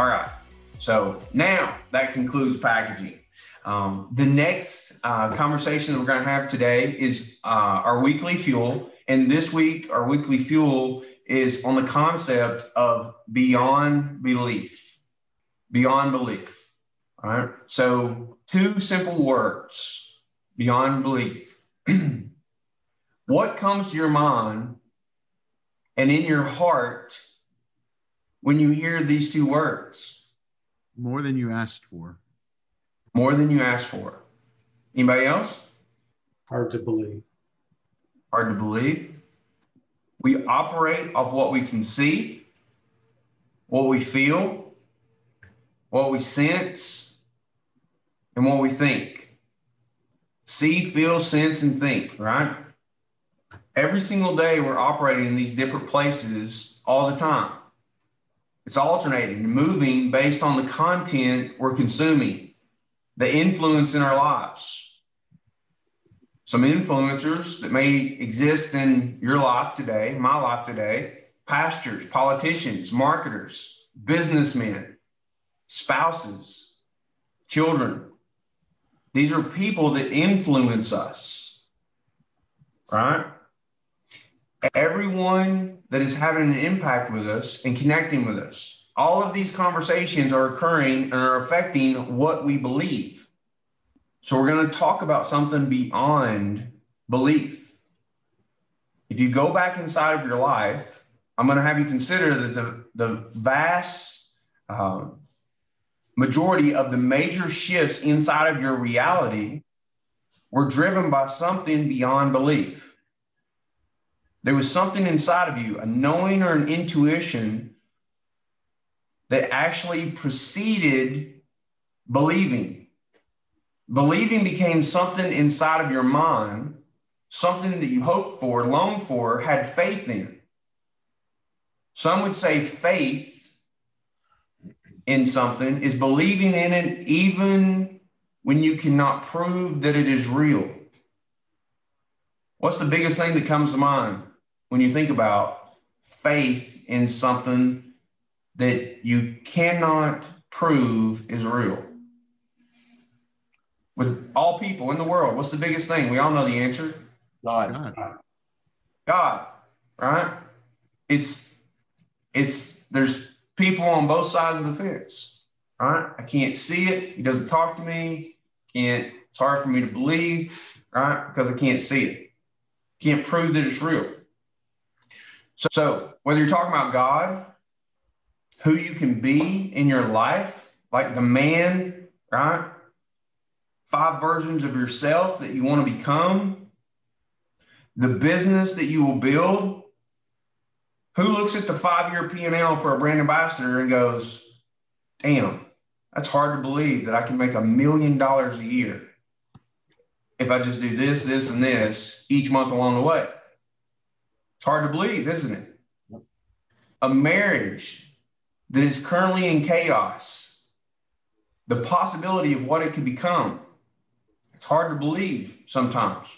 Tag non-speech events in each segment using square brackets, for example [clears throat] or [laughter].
All right. So now that concludes packaging. Um, the next uh, conversation that we're going to have today is uh, our weekly fuel. And this week, our weekly fuel is on the concept of beyond belief. Beyond belief. All right. So, two simple words beyond belief. [clears throat] what comes to your mind and in your heart when you hear these two words? More than you asked for. More than you asked for. Anybody else? Hard to believe. Hard to believe. We operate off what we can see, what we feel, what we sense, and what we think. See, feel, sense, and think, right? Every single day, we're operating in these different places all the time. It's alternating, moving based on the content we're consuming, the influence in our lives. Some influencers that may exist in your life today, my life today, pastors, politicians, marketers, businessmen, spouses, children. These are people that influence us, right? Everyone that is having an impact with us and connecting with us. All of these conversations are occurring and are affecting what we believe. So we're going to talk about something beyond belief. If you go back inside of your life, I'm going to have you consider that the, the vast um, majority of the major shifts inside of your reality were driven by something beyond belief. There was something inside of you, a knowing or an intuition that actually preceded believing. Believing became something inside of your mind, something that you hoped for, longed for, had faith in. Some would say faith in something is believing in it even when you cannot prove that it is real. What's the biggest thing that comes to mind? When you think about faith in something that you cannot prove is real. With all people in the world, what's the biggest thing? We all know the answer. God. God. God, right? It's it's there's people on both sides of the fence. Right? I can't see it. He doesn't talk to me. Can't it's hard for me to believe, right? Because I can't see it. Can't prove that it's real. So, whether you're talking about God, who you can be in your life, like the man, right? Five versions of yourself that you want to become, the business that you will build. Who looks at the five-year P&L for a brand ambassador and goes, damn, that's hard to believe that I can make a million dollars a year if I just do this, this, and this each month along the way. It's hard to believe, isn't it? A marriage that is currently in chaos, the possibility of what it could become. It's hard to believe sometimes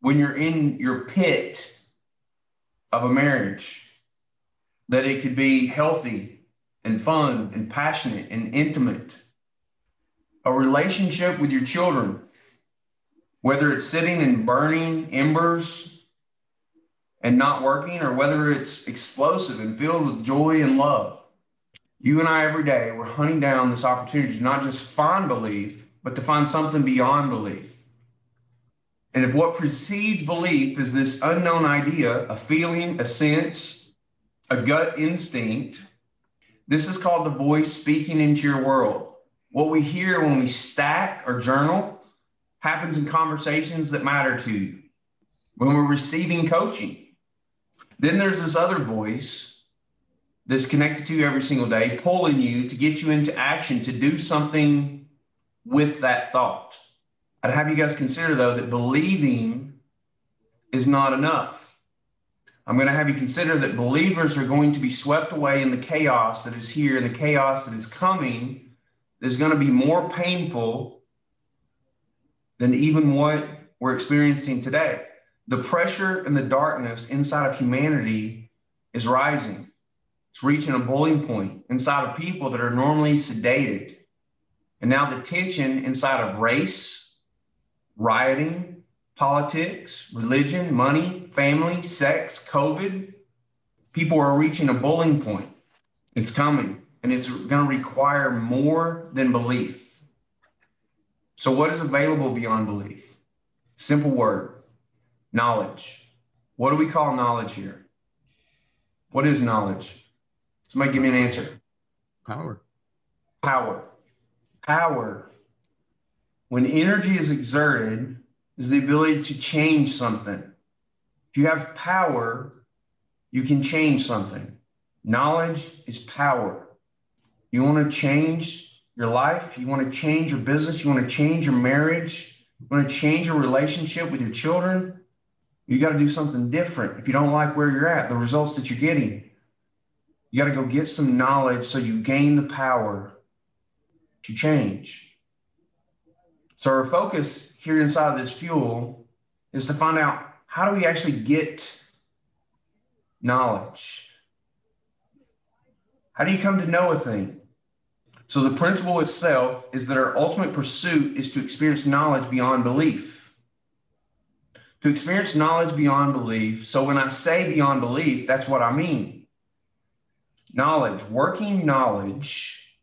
when you're in your pit of a marriage that it could be healthy and fun and passionate and intimate. A relationship with your children, whether it's sitting in burning embers and not working, or whether it's explosive and filled with joy and love. You and I, every day, we're hunting down this opportunity to not just find belief, but to find something beyond belief. And if what precedes belief is this unknown idea, a feeling, a sense, a gut instinct, this is called the voice speaking into your world. What we hear when we stack or journal happens in conversations that matter to you. When we're receiving coaching, then there's this other voice that's connected to you every single day, pulling you to get you into action to do something with that thought. I'd have you guys consider, though, that believing is not enough. I'm going to have you consider that believers are going to be swept away in the chaos that is here and the chaos that is coming is going to be more painful than even what we're experiencing today the pressure and the darkness inside of humanity is rising. It's reaching a boiling point inside of people that are normally sedated. And now the tension inside of race, rioting, politics, religion, money, family, sex, COVID, people are reaching a boiling point. It's coming and it's going to require more than belief. So, what is available beyond belief? Simple word knowledge. What do we call knowledge here? What is knowledge? Somebody give me an answer. Power. Power. Power. When energy is exerted, is the ability to change something. If you have power, you can change something. Knowledge is power. You want to change your life, you want to change your business, you want to change your marriage, you want to change your relationship with your children, you got to do something different. If you don't like where you're at, the results that you're getting, you got to go get some knowledge so you gain the power to change. So, our focus here inside of this fuel is to find out how do we actually get knowledge? How do you come to know a thing? So, the principle itself is that our ultimate pursuit is to experience knowledge beyond belief. To experience knowledge beyond belief. So, when I say beyond belief, that's what I mean. Knowledge, working knowledge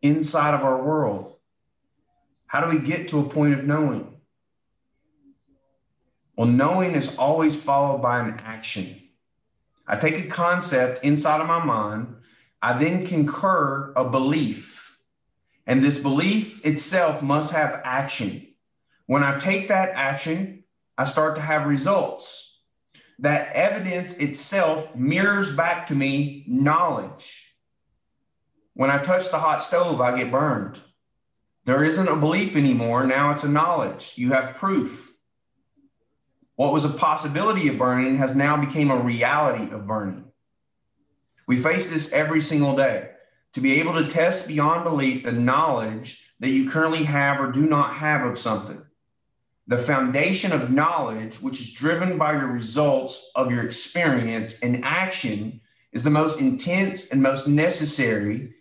inside of our world. How do we get to a point of knowing? Well, knowing is always followed by an action. I take a concept inside of my mind, I then concur a belief, and this belief itself must have action. When I take that action, I start to have results. That evidence itself mirrors back to me knowledge. When I touch the hot stove, I get burned. There isn't a belief anymore. Now it's a knowledge. You have proof. What was a possibility of burning has now become a reality of burning. We face this every single day. To be able to test beyond belief the knowledge that you currently have or do not have of something. The foundation of knowledge, which is driven by your results of your experience and action, is the most intense and most necessary.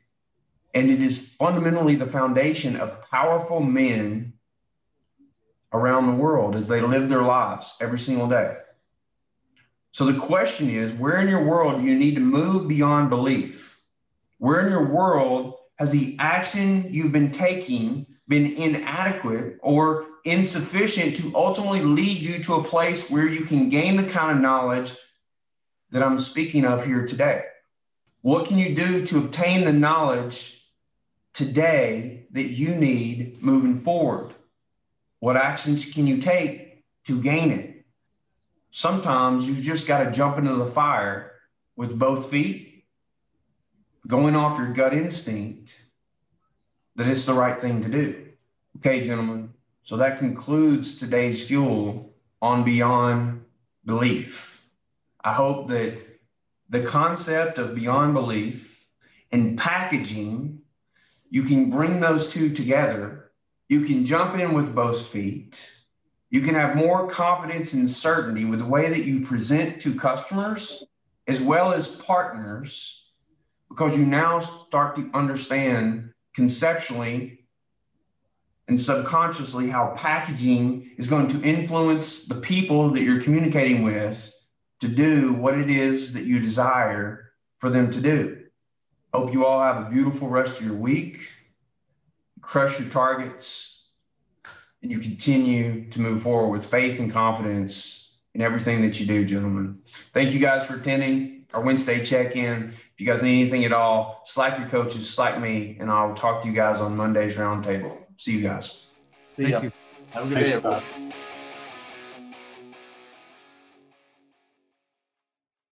And it is fundamentally the foundation of powerful men around the world as they live their lives every single day. So the question is where in your world do you need to move beyond belief? Where in your world has the action you've been taking been inadequate or insufficient to ultimately lead you to a place where you can gain the kind of knowledge that I'm speaking of here today? What can you do to obtain the knowledge today that you need moving forward? What actions can you take to gain it? Sometimes you've just got to jump into the fire with both feet, going off your gut instinct that it's the right thing to do. Okay, gentlemen. So that concludes today's fuel on Beyond Belief. I hope that the concept of beyond belief and packaging, you can bring those two together you can jump in with both feet. You can have more confidence and certainty with the way that you present to customers as well as partners because you now start to understand conceptually and subconsciously how packaging is going to influence the people that you're communicating with to do what it is that you desire for them to do. Hope you all have a beautiful rest of your week crush your targets, and you continue to move forward with faith and confidence in everything that you do, gentlemen. Thank you guys for attending our Wednesday check in. If you guys need anything at all, slack your coaches, slack me, and I'll talk to you guys on Monday's roundtable. See you guys. See Thank you. Have a good day, everybody.